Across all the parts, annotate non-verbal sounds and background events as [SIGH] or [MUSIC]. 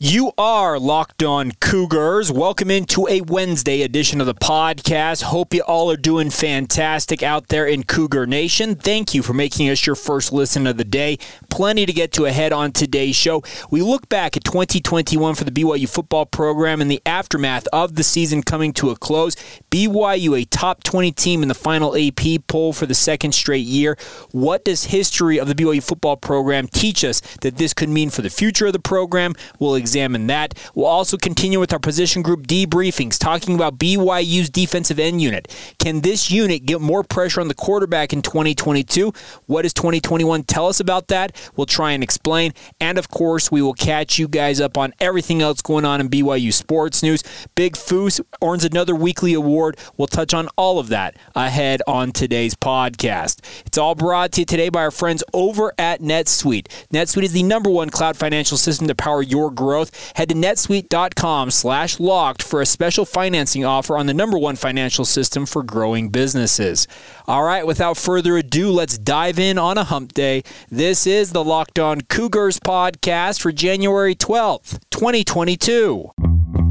You are locked on Cougars. Welcome into a Wednesday edition of the podcast. Hope you all are doing fantastic out there in Cougar Nation. Thank you for making us your first listen of the day. Plenty to get to ahead on today's show. We look back at 2021 for the BYU football program and the aftermath of the season coming to a close. BYU, a top 20 team in the final AP poll for the second straight year. What does history of the BYU football program teach us that this could mean for the future of the program? We'll examine that. We'll also continue with our position group debriefings, talking about BYU's defensive end unit. Can this unit get more pressure on the quarterback in 2022? What does 2021 tell us about that? We'll try and explain. And of course, we will catch you guys up on everything else going on in BYU sports news. Big Foose earns another weekly award. We'll touch on all of that ahead on today's podcast. It's all brought to you today by our friends over at NetSuite. NetSuite is the number one cloud financial system to power your growth growth, head to netsuite.com slash locked for a special financing offer on the number one financial system for growing businesses. All right, without further ado, let's dive in on a hump day. This is the Locked On Cougars podcast for January 12th, 2022.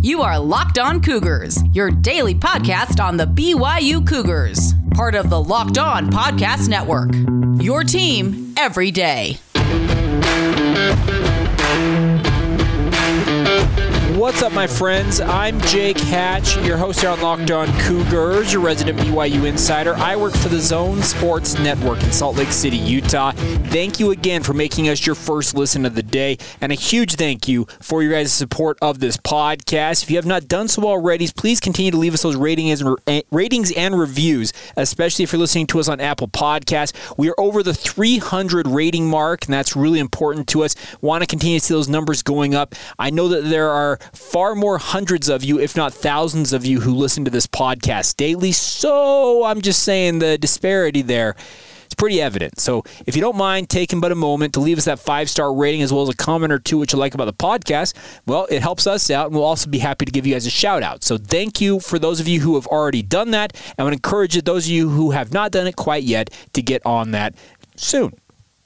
You are Locked On Cougars, your daily podcast on the BYU Cougars, part of the Locked On Podcast Network. Your team every day. What's up, my friends? I'm Jake Hatch, your host here on Locked On Cougars, your resident BYU insider. I work for the Zone Sports Network in Salt Lake City, Utah. Thank you again for making us your first listen of the day, and a huge thank you for your guys' support of this podcast. If you have not done so already, please continue to leave us those ratings and, eh, ratings and reviews, especially if you're listening to us on Apple Podcasts. We are over the 300 rating mark, and that's really important to us. Want to continue to see those numbers going up. I know that there are far more hundreds of you, if not thousands of you, who listen to this podcast daily. So I'm just saying the disparity there is pretty evident. So if you don't mind taking but a moment to leave us that five star rating as well as a comment or two what you like about the podcast, well, it helps us out and we'll also be happy to give you guys a shout out. So thank you for those of you who have already done that. I would encourage those of you who have not done it quite yet to get on that soon.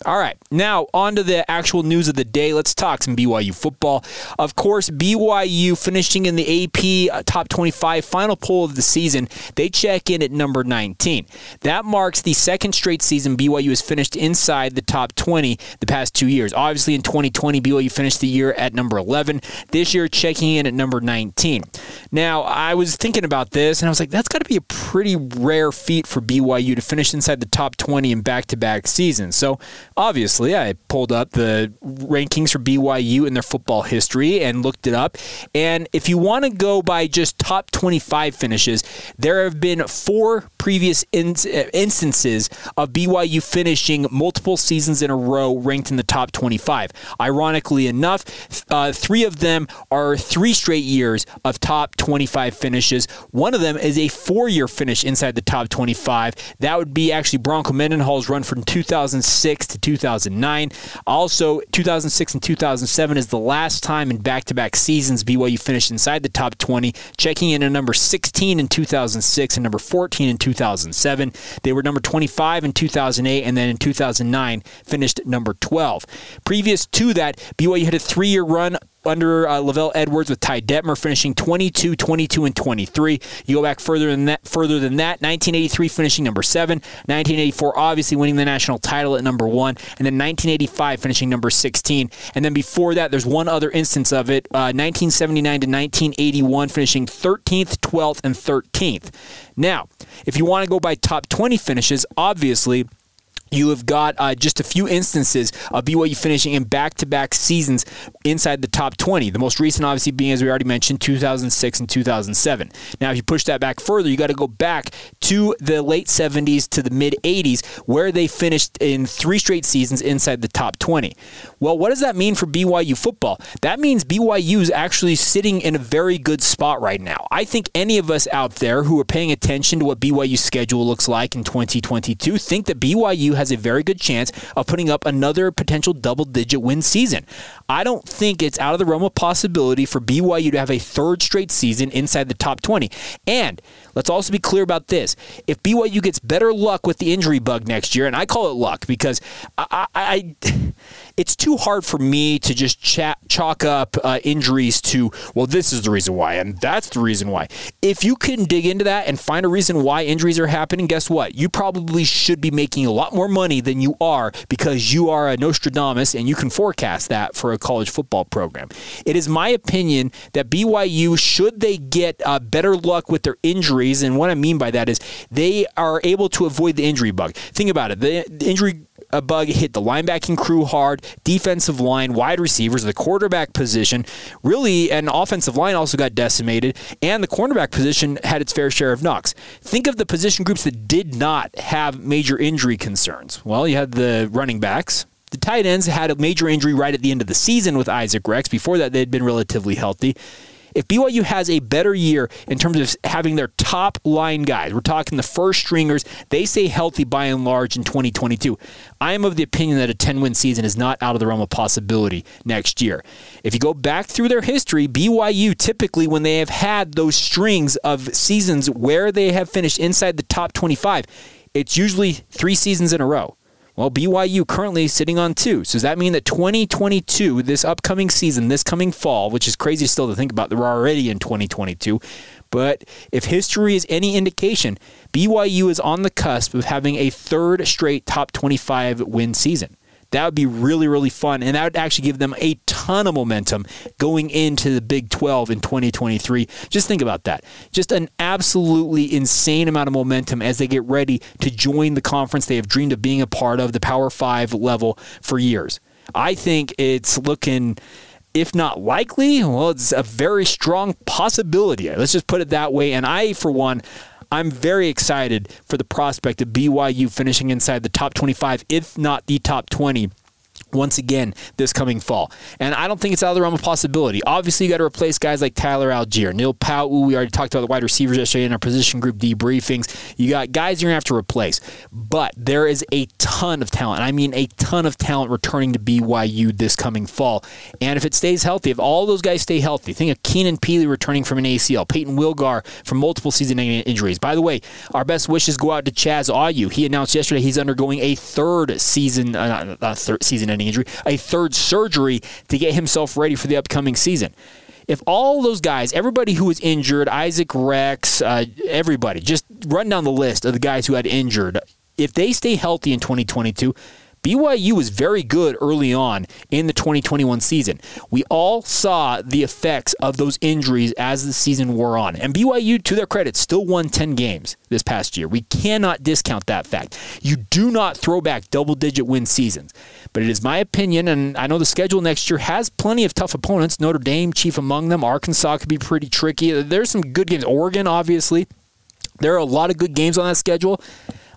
All right, now on to the actual news of the day. Let's talk some BYU football. Of course, BYU finishing in the AP uh, top 25 final poll of the season. They check in at number 19. That marks the second straight season BYU has finished inside the top 20 the past two years. Obviously, in 2020, BYU finished the year at number 11. This year, checking in at number 19. Now, I was thinking about this, and I was like, that's got to be a pretty rare feat for BYU to finish inside the top 20 in back to back seasons. So, obviously, I pulled up the rankings for BYU in their football history and looked it up. And if you want to go by just top 25 finishes, there have been four previous in- instances of BYU finishing multiple seasons in a row ranked in the top 25. Ironically enough, uh, three of them are three straight years of top 25 finishes. One of them is a four year finish inside the top 25. That would be actually Bronco Mendenhall's run from 2006 to 2009. Also, 2006 and 2007 is the last time in back to back seasons BYU finished inside the top 20, checking in at number 16 in 2006 and number 14 in 2007. They were number 25 in 2008, and then in 2009 finished number 12. Previous to that, BYU had a three year run under uh, LaVell Edwards with Ty Detmer finishing 22, 22, and 23. You go back further than that, further than that, 1983 finishing number seven, 1984 obviously winning the national title at number one, and then 1985 finishing number 16. And then before that, there's one other instance of it, uh, 1979 to 1981 finishing 13th, 12th, and 13th. Now, if you want to go by top 20 finishes, obviously you have got uh, just a few instances of BYU finishing in back-to-back seasons inside the top 20. The most recent, obviously, being as we already mentioned, 2006 and 2007. Now, if you push that back further, you got to go back to the late 70s to the mid 80s, where they finished in three straight seasons inside the top 20. Well, what does that mean for BYU football? That means BYU is actually sitting in a very good spot right now. I think any of us out there who are paying attention to what BYU's schedule looks like in 2022 think that BYU has a very good chance of putting up another potential double digit win season. I don't think it's out of the realm of possibility for BYU to have a third straight season inside the top 20. And let's also be clear about this. If BYU gets better luck with the injury bug next year, and I call it luck because I, I, I it's too hard for me to just chat, chalk up uh, injuries to, well, this is the reason why, and that's the reason why. If you can dig into that and find a reason why injuries are happening, guess what? You probably should be making a lot more money than you are because you are a Nostradamus and you can forecast that for a college football program. It is my opinion that BYU, should they get uh, better luck with their injuries, and what I mean by that is they are able to avoid the injury bug. Think about it. The, the injury a bug hit the linebacking crew hard, defensive line, wide receivers, the quarterback position. Really, an offensive line also got decimated, and the cornerback position had its fair share of knocks. Think of the position groups that did not have major injury concerns. Well, you had the running backs, the tight ends had a major injury right at the end of the season with Isaac Rex. Before that, they had been relatively healthy if BYU has a better year in terms of having their top line guys, we're talking the first stringers, they stay healthy by and large in 2022. I am of the opinion that a 10 win season is not out of the realm of possibility next year. If you go back through their history, BYU typically, when they have had those strings of seasons where they have finished inside the top 25, it's usually three seasons in a row. Well, BYU currently sitting on two. So does that mean that 2022, this upcoming season, this coming fall, which is crazy still to think about, they're already in 2022. But if history is any indication, BYU is on the cusp of having a third straight top 25 win season. That would be really, really fun. And that would actually give them a ton of momentum going into the Big 12 in 2023. Just think about that. Just an absolutely insane amount of momentum as they get ready to join the conference they have dreamed of being a part of, the Power Five level, for years. I think it's looking if not likely, well, it's a very strong possibility. Let's just put it that way. And I, for one, I'm very excited for the prospect of BYU finishing inside the top 25, if not the top 20 once again this coming fall. And I don't think it's out of the realm of possibility. Obviously, you got to replace guys like Tyler Allgeier, Neil Pau'u. We already talked about the wide receivers yesterday in our position group debriefings. You got guys you're going to have to replace. But there is a ton of talent. I mean, a ton of talent returning to BYU this coming fall. And if it stays healthy, if all those guys stay healthy, think of Keenan Pili returning from an ACL, Peyton Wilgar from multiple season injuries. By the way, our best wishes go out to Chaz Ayu. He announced yesterday he's undergoing a third season, uh, uh, third season ending injury, a third surgery to get himself ready for the upcoming season. If all those guys, everybody who was injured, Isaac Rex, uh, everybody, just run down the list of the guys who had injured, if they stay healthy in 2022, BYU was very good early on in the 2021 season. We all saw the effects of those injuries as the season wore on. And BYU, to their credit, still won 10 games this past year. We cannot discount that fact. You do not throw back double digit win seasons. But it is my opinion, and I know the schedule next year has plenty of tough opponents. Notre Dame, chief among them. Arkansas could be pretty tricky. There's some good games. Oregon, obviously. There are a lot of good games on that schedule.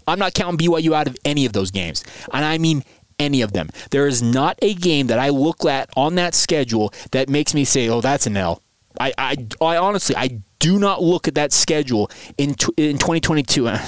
I'm not counting BYU out of any of those games. And I mean any of them. There is not a game that I look at on that schedule that makes me say, oh, that's an L. I, I, I honestly, I do not look at that schedule in in 2022. [LAUGHS] I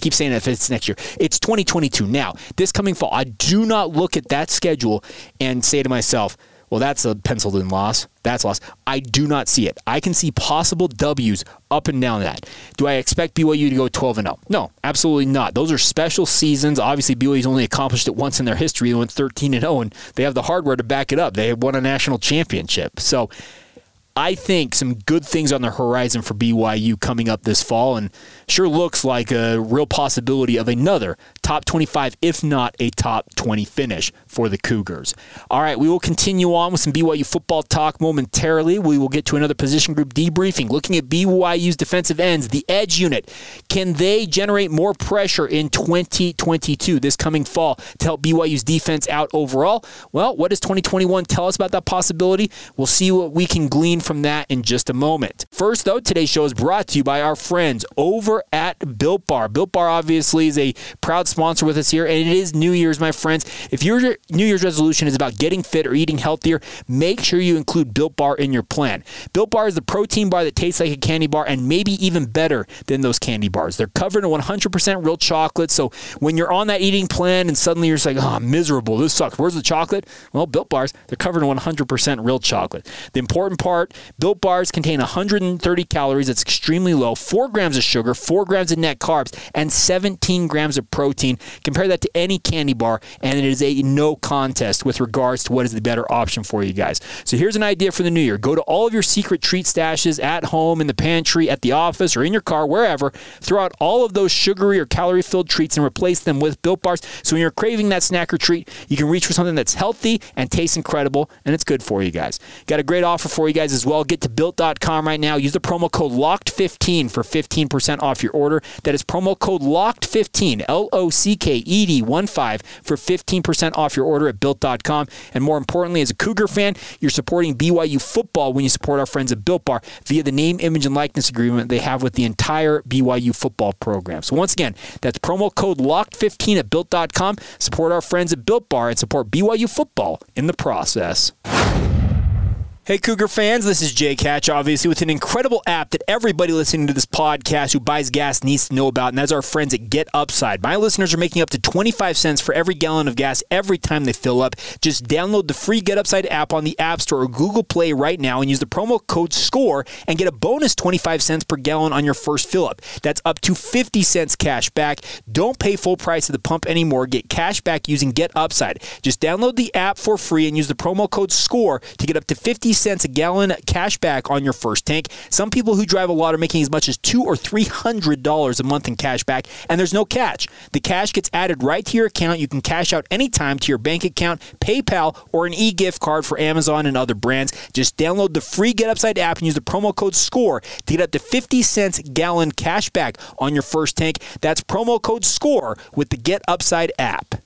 keep saying that if it's next year. It's 2022 now. This coming fall, I do not look at that schedule and say to myself, well, that's a penciled in loss. That's loss. I do not see it. I can see possible W's up and down that. Do I expect BYU to go 12 and 0? No, absolutely not. Those are special seasons. Obviously, BYU's only accomplished it once in their history. They went 13 and 0, and they have the hardware to back it up. They won a national championship. So, I think some good things on the horizon for BYU coming up this fall, and sure looks like a real possibility of another top 25, if not a top 20 finish for the Cougars. All right, we will continue on with some BYU football talk momentarily. We will get to another position group debriefing, looking at BYU's defensive ends, the edge unit. Can they generate more pressure in 2022, this coming fall, to help BYU's defense out overall? Well, what does 2021 tell us about that possibility? We'll see what we can glean from that in just a moment. First, though, today's show is brought to you by our friends over at Built Bar. Built Bar obviously is a proud sponsor with us here, and it is New Year's, my friends. If you're New Year's resolution is about getting fit or eating healthier, make sure you include Built Bar in your plan. Built Bar is the protein bar that tastes like a candy bar and maybe even better than those candy bars. They're covered in 100% real chocolate, so when you're on that eating plan and suddenly you're just like, oh, miserable, this sucks. Where's the chocolate? Well, Built Bars, they're covered in 100% real chocolate. The important part Built Bars contain 130 calories, that's extremely low, 4 grams of sugar, 4 grams of net carbs, and 17 grams of protein. Compare that to any candy bar, and it is a no contest with regards to what is the better option for you guys. So here's an idea for the new year go to all of your secret treat stashes at home, in the pantry, at the office, or in your car, wherever. Throw out all of those sugary or calorie filled treats and replace them with Built Bars. So when you're craving that snack or treat, you can reach for something that's healthy and tastes incredible, and it's good for you guys. Got a great offer for you guys as well. Get to built.com right now. Use the promo code LOCKED15 for 15% off your order. That is promo code LOCKED15, L O C K E D 1 5 for 15% off your order at built.com. And more importantly, as a Cougar fan, you're supporting BYU football when you support our friends at Built Bar via the name, image, and likeness agreement they have with the entire BYU football program. So once again, that's promo code LOCKED15 at built.com. Support our friends at Built Bar and support BYU football in the process. Hey, Cougar fans, this is Jake Hatch, obviously, with an incredible app that everybody listening to this podcast who buys gas needs to know about, and that's our friends at Get Upside. My listeners are making up to 25 cents for every gallon of gas every time they fill up. Just download the free Get Upside app on the App Store or Google Play right now and use the promo code SCORE and get a bonus 25 cents per gallon on your first fill up. That's up to 50 cents cash back. Don't pay full price at the pump anymore. Get cash back using Get Upside. Just download the app for free and use the promo code SCORE to get up to 50 cents a gallon cash back on your first tank. Some people who drive a lot are making as much as two or three hundred dollars a month in cash back, and there's no catch. The cash gets added right to your account. You can cash out anytime to your bank account, PayPal, or an e-gift card for Amazon and other brands. Just download the free Get Upside app and use the promo code SCORE to get up to 50 cents gallon cash back on your first tank. That's promo code SCORE with the Get Upside app.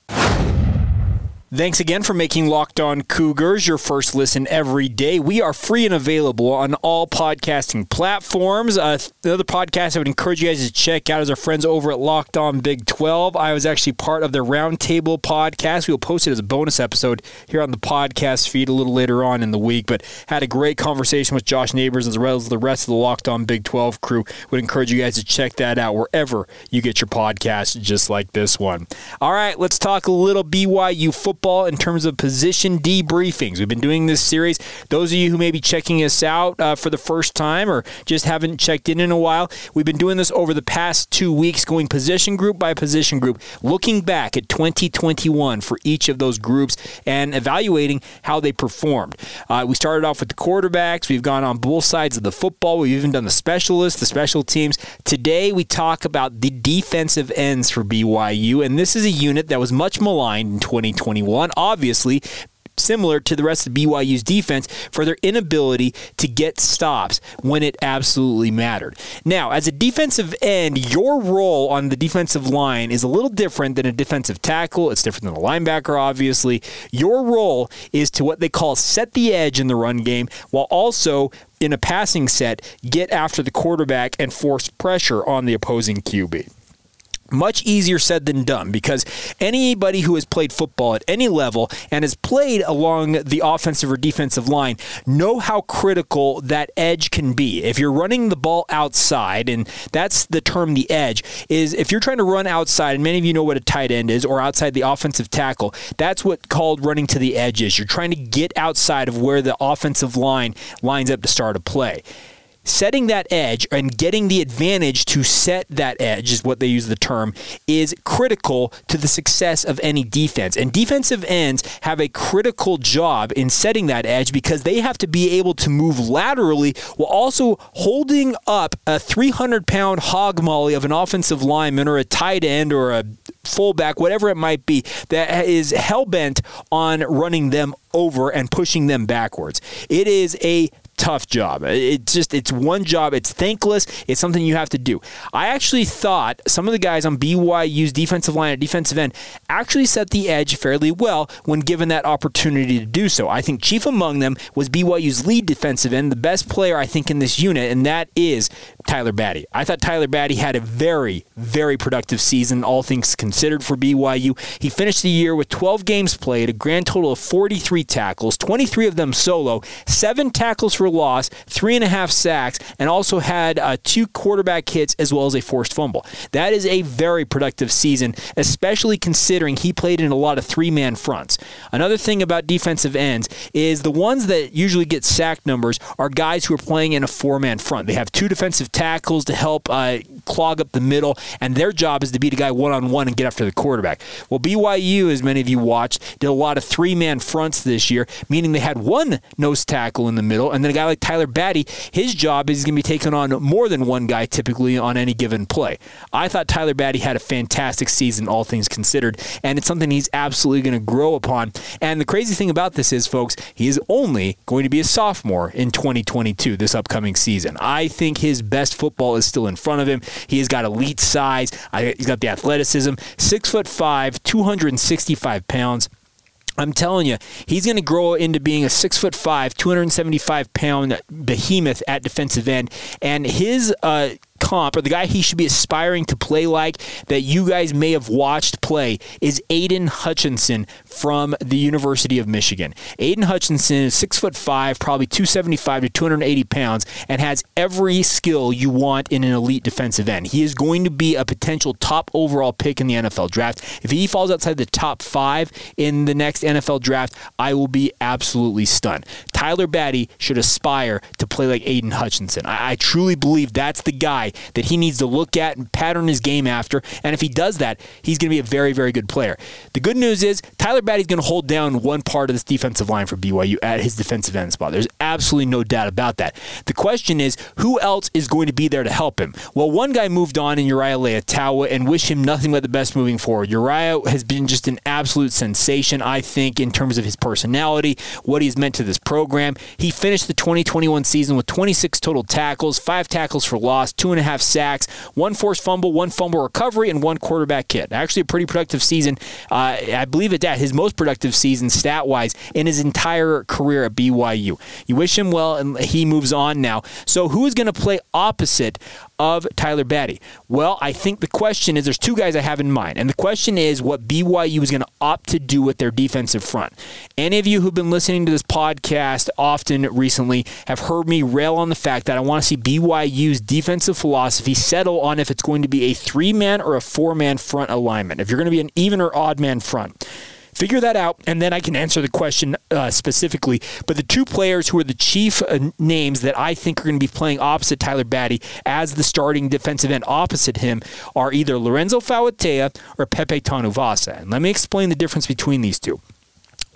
Thanks again for making Locked On Cougars your first listen every day. We are free and available on all podcasting platforms. Uh, podcast I would encourage you guys to check out is our friends over at Locked On Big 12. I was actually part of their Roundtable podcast. We will post it as a bonus episode here on the podcast feed a little later on in the week, but had a great conversation with Josh Neighbors as well as the rest of the Locked On Big 12 crew. Would encourage you guys to check that out wherever you get your podcast, just like this one. All right, let's talk a little BYU football football in terms of position debriefings. We've been doing this series. Those of you who may be checking us out uh, for the first time or just haven't checked in in a while, we've been doing this over the past two weeks, going position group by position group, looking back at 2021 for each of those groups and evaluating how they performed. Uh, we started off with the quarterbacks. We've gone on both sides of the football. We've even done the specialists, the special teams. Today, we talk about the defensive ends for BYU, and this is a unit that was much maligned in 2021 one, obviously, similar to the rest of BYU's defense for their inability to get stops when it absolutely mattered. Now, as a defensive end, your role on the defensive line is a little different than a defensive tackle. It's different than a linebacker, obviously. Your role is to what they call set the edge in the run game while also in a passing set, get after the quarterback and force pressure on the opposing QB much easier said than done because anybody who has played football at any level and has played along the offensive or defensive line know how critical that edge can be. If you're running the ball outside, and that's the term the edge, is if you're trying to run outside, and many of you know what a tight end is, or outside the offensive tackle, that's what called running to the edge is. You're trying to get outside of where the offensive line lines up to start a play setting that edge and getting the advantage to set that edge is what they use the term is critical to the success of any defense. And defensive ends have a critical job in setting that edge because they have to be able to move laterally while also holding up a 300 pound hog molly of an offensive lineman or a tight end or a fullback whatever it might be that is hell-bent on running them over and pushing them backwards. It is a tough job. It's just it's one job. It's thankless. It's something you have to do. I actually thought some of the guys on BYU's defensive line at defensive end actually set the edge fairly well when given that opportunity to do so. I think chief among them was BYU's lead defensive end, the best player I think in this unit, and that is Tyler Batty. I thought Tyler Batty had a very, very productive season, all things considered, for BYU. He finished the year with 12 games played, a grand total of 43 tackles, 23 of them solo, seven tackles for loss, three and a half sacks, and also had uh, two quarterback hits as well as a forced fumble. That is a very productive season, especially considering he played in a lot of three man fronts. Another thing about defensive ends is the ones that usually get sack numbers are guys who are playing in a four man front. They have two defensive tackles to help uh, clog up the middle, and their job is to beat a guy one on one and get after the quarterback. Well, BYU, as many of you watched, did a lot of three man fronts this year, meaning they had one nose tackle in the middle, and then a guy like Tyler Batty, his job is going to be taking on more than one guy typically on any given play. I thought Tyler Batty had a fantastic season, all things considered, and it's something he's absolutely going to grow upon. And the crazy thing about this is, folks, he is only going to be a sophomore in 2022, this upcoming season. I think his best football is still in front of him. He has got elite size. He's got the athleticism. Six foot five, 265 pounds. I'm telling you, he's going to grow into being a six foot five, 275 pound behemoth at defensive end, and his uh, comp or the guy he should be aspiring to play like that you guys may have watched play is Aidan Hutchinson from the University of Michigan. Aidan Hutchinson is six foot five, probably 275 to 280 pounds, and has every skill you want in an elite defensive end. He is going to be a potential top overall pick in the NFL draft. If he falls outside the top five in the next NFL draft, I will be absolutely stunned. Tyler Batty should aspire to play like Aidan Hutchinson. I, I truly believe that's the guy that he needs to look at and pattern his game after. And if he does that, he's going to be a very, very good player. The good news is Tyler Batty's going to hold down one part of this defensive line for BYU at his defensive end spot. There's absolutely no doubt about that. The question is, who else is going to be there to help him? Well, one guy moved on in Uriah Leiataua and wish him nothing but the best moving forward. Uriah has been just an absolute sensation, I think, in terms of his personality, what he's meant to this program. He finished the 2021 season with 26 total tackles, five tackles for loss, two and a half sacks, one forced fumble, one fumble recovery, and one quarterback hit. Actually, a pretty productive season. Uh, I believe at that his most productive season stat wise in his entire career at BYU. You wish him well, and he moves on now. So who is going to play opposite of Tyler Batty? Well, I think the question is there's two guys I have in mind, and the question is what BYU is going to opt to do with their defensive front. Any of you who've been listening to this podcast often recently have heard me rail on the fact that I want to see BYU's defensive philosophy settle on if it's going to be a three man or a four man front alignment, if you're going to be an even or odd man front. Figure that out, and then I can answer the question uh, specifically. But the two players who are the chief uh, names that I think are going to be playing opposite Tyler Batty as the starting defensive end opposite him are either Lorenzo Fauatea or Pepe Tanuvasa. And let me explain the difference between these two.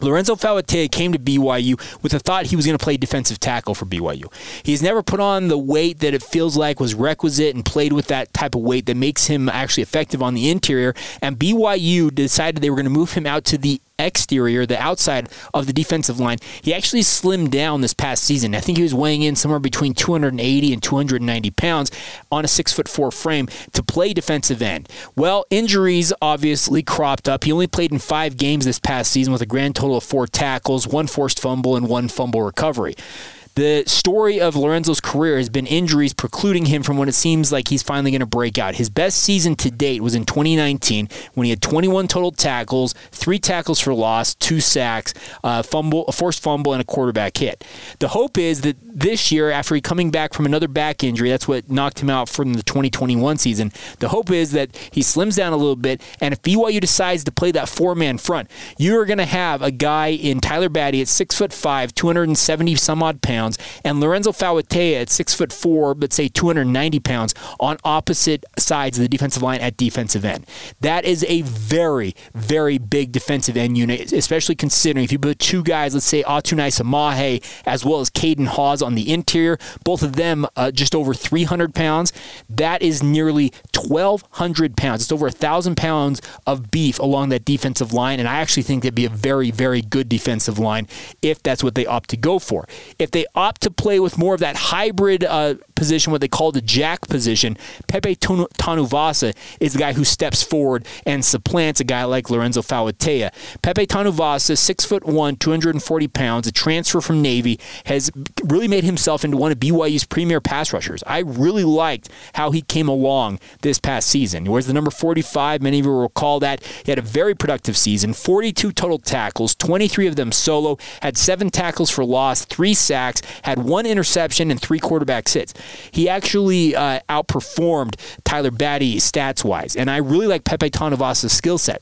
Lorenzo Fauatea came to BYU with the thought he was going to play defensive tackle for BYU. He's never put on the weight that it feels like was requisite and played with that type of weight that makes him actually effective on the interior. And BYU decided they were going to move him out to the exterior, the outside of the defensive line. He actually slimmed down this past season. I think he was weighing in somewhere between 280 and 290 pounds on a six foot four frame to play defensive end. Well, injuries obviously cropped up. He only played in five games this past season with a grand total of four tackles, one forced fumble, and one fumble recovery. The story of Lorenzo's career has been injuries precluding him from when it seems like he's finally going to break out. His best season to date was in 2019 when he had 21 total tackles, three tackles for loss, two sacks, a fumble, a forced fumble, and a quarterback hit. The hope is that this year, after he coming back from another back injury, that's what knocked him out from the 2021 season. The hope is that he slims down a little bit, and if BYU decides to play that four-man front, you are going to have a guy in Tyler Batty at six foot five, 270 some odd pounds pounds, and Lorenzo Fauatea at six foot four, but say 290 pounds on opposite sides of the defensive line at defensive end. That is a very, very big defensive end unit, especially considering if you put two guys, let's say Atunaisa Mahe as well as Caden Haws on the interior, both of them uh, just over 300 pounds. That is nearly 1,200 pounds. It's over a thousand pounds of beef along that defensive line, and I actually think that'd be a very, very good defensive line if that's what they opt to go for. If they opt to play with more of that hybrid uh, position, what they call the jack position, Pepe Tanuvasa is the guy who steps forward and supplants a guy like Lorenzo Fauatea. Pepe Tanuvasa, six foot one, 240 pounds, a transfer from Navy, has really made himself into one of BYU's premier pass rushers. I really liked how he came along this past season. He wears the number 45. Many of you will recall that. He had a very productive season, 42 total tackles, 23 of them solo, had seven tackles for loss, three sacks, had one interception, and three quarterback hits. He actually uh, outperformed Tyler Batty stats wise, and I really like Pepe Tanuvasa's skill set.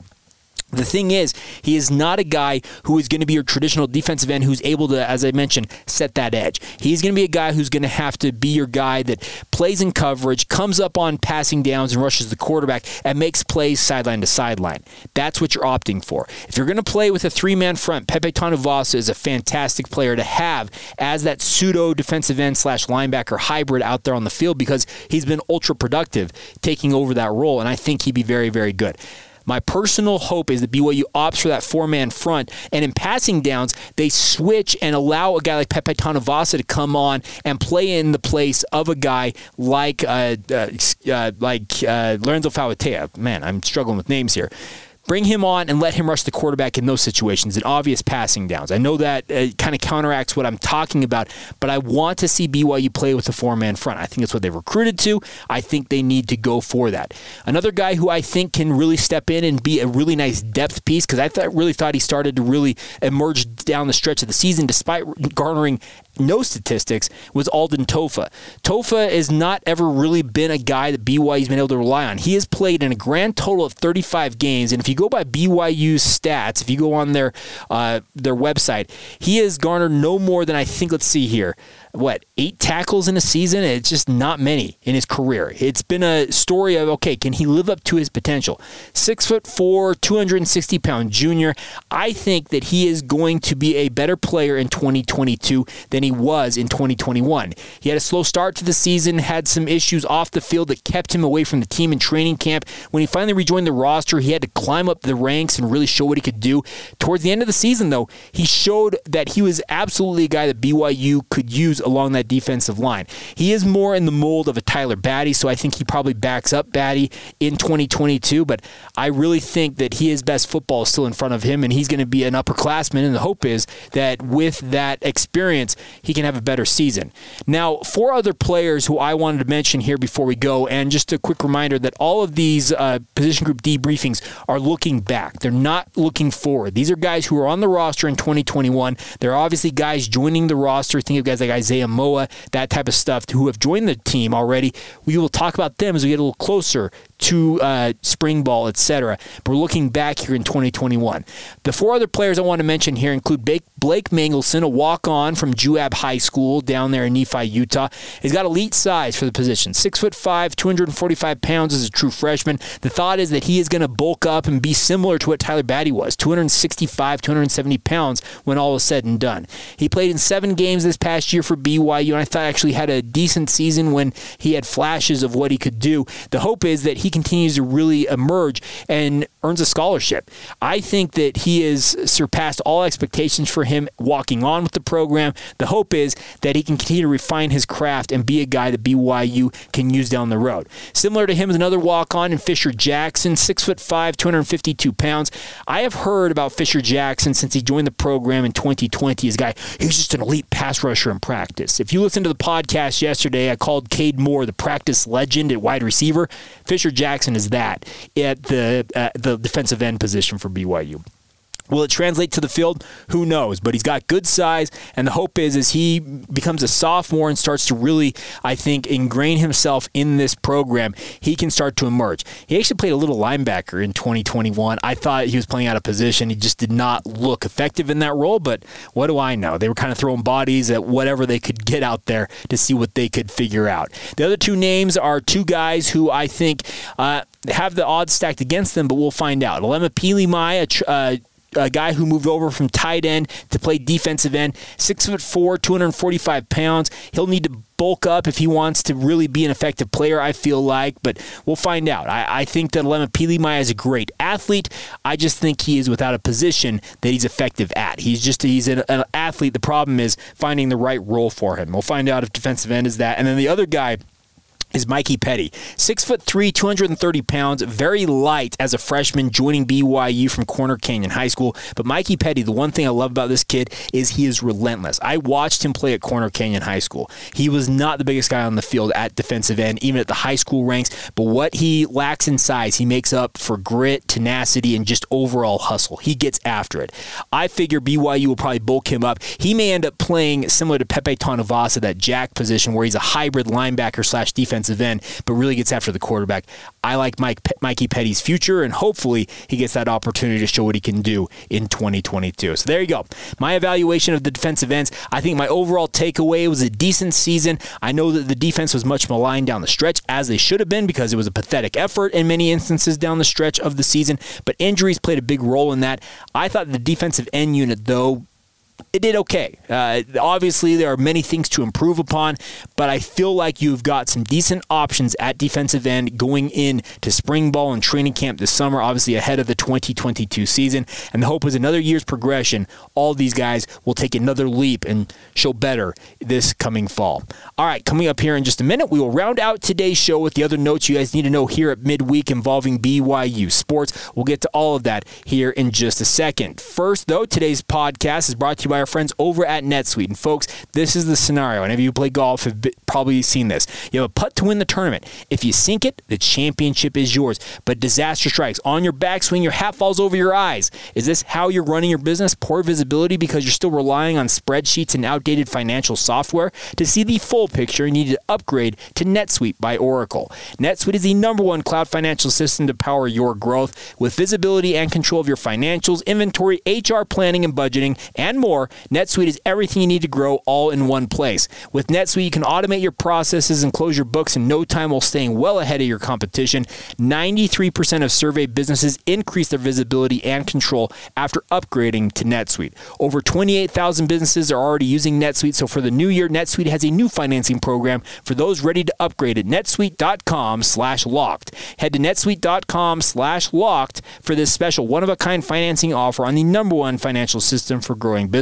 The thing is, he is not a guy who is going to be your traditional defensive end who's able to, as I mentioned, set that edge. He's going to be a guy who's going to have to be your guy that plays in coverage, comes up on passing downs and rushes the quarterback, and makes plays sideline to sideline. That's what you're opting for. If you're going to play with a three man front, Pepe Tanuvasa is a fantastic player to have as that pseudo defensive end slash linebacker hybrid out there on the field because he's been ultra productive taking over that role, and I think he'd be very, very good. My personal hope is that BYU opts for that four man front, and in passing downs, they switch and allow a guy like Pepe Tanuvasa to come on and play in the place of a guy like uh, uh, uh, like uh, Lorenzo Fauatea. Man, I'm struggling with names here. Bring him on and let him rush the quarterback in those situations in obvious passing downs. I know that uh, kind of counteracts what I'm talking about, but I want to see BYU play with a four man front. I think that's what they recruited to. I think they need to go for that. Another guy who I think can really step in and be a really nice depth piece because I th- really thought he started to really emerge down the stretch of the season despite garnering no statistics was Alden Tofa. Tofa has not ever really been a guy that BYU's been able to rely on. He has played in a grand total of 35 games, and if you go by BYU's stats, if you go on their uh, their website, he has garnered no more than I think. Let's see here what eight tackles in a season. It's just not many in his career. It's been a story of okay, can he live up to his potential? Six foot four, 260 pound junior. I think that he is going to be a better player in 2022 than he was in 2021. He had a slow start to the season, had some issues off the field that kept him away from the team in training camp. When he finally rejoined the roster, he had to climb up the ranks and really show what he could do. Towards the end of the season, though, he showed that he was absolutely a guy that BYU could use along that defensive line. He is more in the mold of a Tyler Batty, so I think he probably backs up Batty in 2022. But I really think that he his best football is still in front of him, and he's going to be an upperclassman. And the hope is that with that experience, he can have a better season. Now, four other players who I wanted to mention here before we go, and just a quick reminder that all of these uh, position group debriefings are looking back. They're not looking forward. These are guys who are on the roster in 2021. They're obviously guys joining the roster. Think of guys like Isaiah Isaiah Moa, that type of stuff, who have joined the team already. We will talk about them as we get a little closer to uh, spring ball, etc. But we're looking back here in 2021. The four other players I want to mention here include Blake Mangelson, a walk-on from Juab High School down there in Nephi, Utah. He's got elite size for the position, six foot five, 245 pounds as a true freshman. The thought is that he is going to bulk up and be similar to what Tyler Batty was, 265, 270 pounds when all is said and done. He played in seven games this past year for BYU, and I thought actually had a decent season when he had flashes of what he could do. The hope is that he continues to really emerge. And earns a scholarship. I think that he has surpassed all expectations for him walking on with the program. The hope is that he can continue to refine his craft and be a guy that BYU can use down the road. Similar to him is another walk on in Fisher Jackson, six foot five, 252 pounds. I have heard about Fisher Jackson since he joined the program in 2020. His guy, he's just an elite pass rusher in practice. If you listen to the podcast yesterday, I called Cade Moore the practice legend at wide receiver. Fisher Jackson is that at the uh, the defensive end position for BYU. Will it translate to the field? Who knows? But he's got good size, and the hope is as he becomes a sophomore and starts to really, I think, ingrain himself in this program, he can start to emerge. He actually played a little linebacker in 2021. I thought he was playing out of position. He just did not look effective in that role, but what do I know? They were kind of throwing bodies at whatever they could get out there to see what they could figure out. The other two names are two guys who I think uh, have the odds stacked against them, but we'll find out. Alema Pilimai, a uh, a guy who moved over from tight end to play defensive end. Six foot four, 245 pounds. He'll need to bulk up if he wants to really be an effective player, I feel like, but we'll find out. I, I think that Lema Pilimaya is a great athlete. I just think he is without a position that he's effective at. He's just he's an, an athlete. The problem is finding the right role for him. We'll find out if defensive end is that. And then the other guy is Mikey Petty. Six foot three, 230 pounds, very light as a freshman joining BYU from Corner Canyon High School. But Mikey Petty, the one thing I love about this kid is he is relentless. I watched him play at Corner Canyon High School. He was not the biggest guy on the field at defensive end, even at the high school ranks. But what he lacks in size, he makes up for grit, tenacity, and just overall hustle. He gets after it. I figure BYU will probably bulk him up. He may end up playing similar to Pepe Tanuvasa, that jack position where he's a hybrid linebacker slash defense defensive end, but really gets after the quarterback. I like Mike Mikey Petty's future, and hopefully he gets that opportunity to show what he can do in 2022. So there you go. My evaluation of the defensive ends. I think my overall takeaway was a decent season. I know that the defense was much maligned down the stretch, as they should have been, because it was a pathetic effort in many instances down the stretch of the season. But injuries played a big role in that. I thought the defensive end unit, though, it did okay. Uh, obviously, there are many things to improve upon, but I feel like you've got some decent options at defensive end going in to spring ball and training camp this summer, obviously ahead of the 2022 season. And the hope is another year's progression. All these guys will take another leap and show better this coming fall. All right, coming up here in just a minute, we will round out today's show with the other notes you guys need to know here at midweek involving BYU sports. We'll get to all of that here in just a second. First, though, today's podcast is brought to you by our friends over at NetSuite. And folks, this is the scenario. And if you play golf have probably seen this. You have a putt to win the tournament. If you sink it, the championship is yours. But disaster strikes on your backswing, your hat falls over your eyes. Is this how you're running your business? Poor visibility because you're still relying on spreadsheets and outdated financial software? To see the full picture, you need to upgrade to NetSuite by Oracle. NetSuite is the number one cloud financial system to power your growth with visibility and control of your financials, inventory, HR planning and budgeting, and more. NetSuite is everything you need to grow all in one place. With NetSuite, you can automate your processes and close your books in no time while staying well ahead of your competition. 93% of surveyed businesses increase their visibility and control after upgrading to NetSuite. Over 28,000 businesses are already using NetSuite, so for the new year, NetSuite has a new financing program for those ready to upgrade at netsuite.com slash locked. Head to netsuite.com slash locked for this special one-of-a-kind financing offer on the number one financial system for growing businesses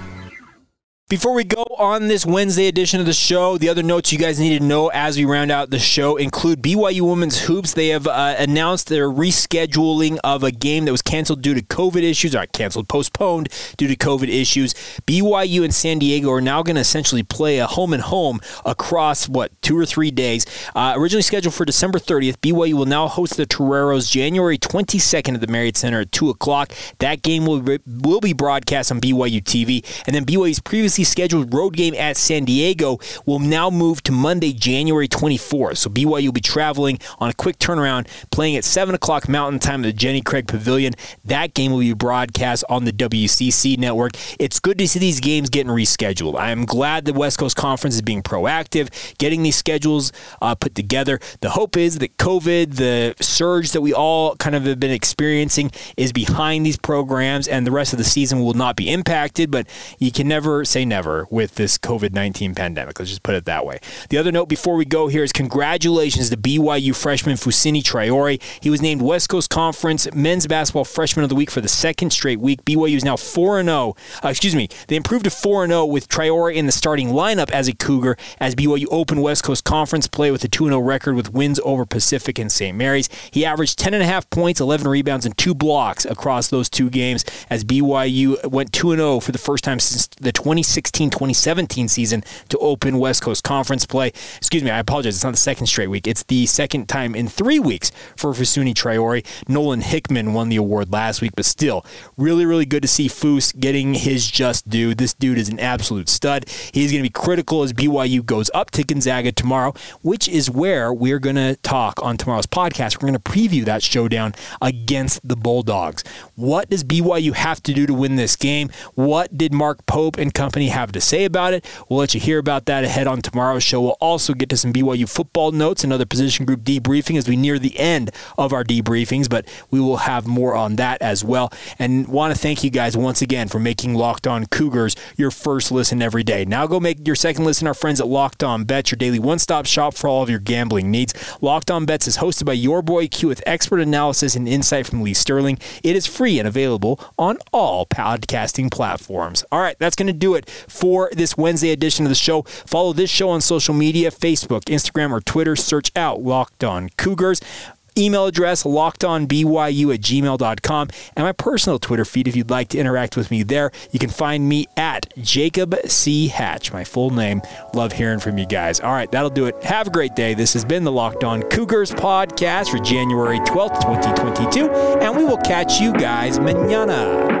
Before we go on this Wednesday edition of the show, the other notes you guys need to know as we round out the show include BYU Women's Hoops. They have uh, announced their rescheduling of a game that was canceled due to COVID issues, or canceled, postponed due to COVID issues. BYU and San Diego are now going to essentially play a home and home across, what, two or three days. Uh, originally scheduled for December 30th, BYU will now host the Toreros January 22nd at the Marriott Center at 2 o'clock. That game will, be, will be broadcast on BYU TV. And then BYU's previously previously scheduled road game at San Diego will now move to Monday, January 24th. So BYU will be traveling on a quick turnaround, playing at 7 o'clock Mountain Time at the Jenny Craig Pavilion. That game will be broadcast on the WCC network. It's good to see these games getting rescheduled. I am glad the West Coast Conference is being proactive, getting these schedules uh, put together. The hope is that COVID, the surge that we all kind of have been experiencing, is behind these programs, and the rest of the season will not be impacted. But you can never say never with this COVID 19 pandemic. Let's just put it that way. The other note before we go here is congratulations to BYU freshman Fousseyni Traore. He was named West Coast Conference Men's Basketball Freshman of the Week for the second straight week. BYU is now 4 0. Uh, excuse me, they improved to 4 0 with Traore in the starting lineup as a Cougar as BYU opened West Coast Conference play with a 2 0 record with wins over Pacific and St. Mary's. He averaged 10.5 points, 11 rebounds, and two blocks across those two games as BYU went 2 0 for the first time since the 2016 2016 2017 season to open West Coast Conference play. Excuse me, I apologize. It's not the second straight week. It's the second time in three weeks for Fousseyni Traore. Nolan Hickman won the award last week, but still, really, really good to see Foose getting his just due. This dude is an absolute stud. He's going to be critical as BYU goes up to Gonzaga tomorrow, which is where we're going to talk on tomorrow's podcast. We're going to preview that showdown against the Bulldogs. What does BYU have to do to win this game? What did Mark Pope and company have to say about it? We'll let you hear about that ahead on tomorrow's show. We'll also get to some BYU football notes and other position group debriefing as we near the end of our debriefings, but we will have more on that as well. And want to thank you guys once again for making Locked On Cougars your first listen every day. Now go make your second listen our friends at Locked On Bet, your daily one-stop shop for all of your gambling needs. Locked On Bets is hosted by your boy Q with expert analysis and insight from Lee Sterling. It is free and available on all podcasting platforms. All right, that's going to do it for this Wednesday edition of the show. Follow this show on social media Facebook, Instagram, or Twitter. Search out Locked On Cougars. Email address lockedonbyu at gmail.com and my personal twitter feed if you'd like to interact with me there you can find me at jacob c. Hatch. My full name. Love hearing from you guys. All right that'll do it. Have a great day. This has been the locked on cougars podcast for january 12th 2022 and we will catch you guys manana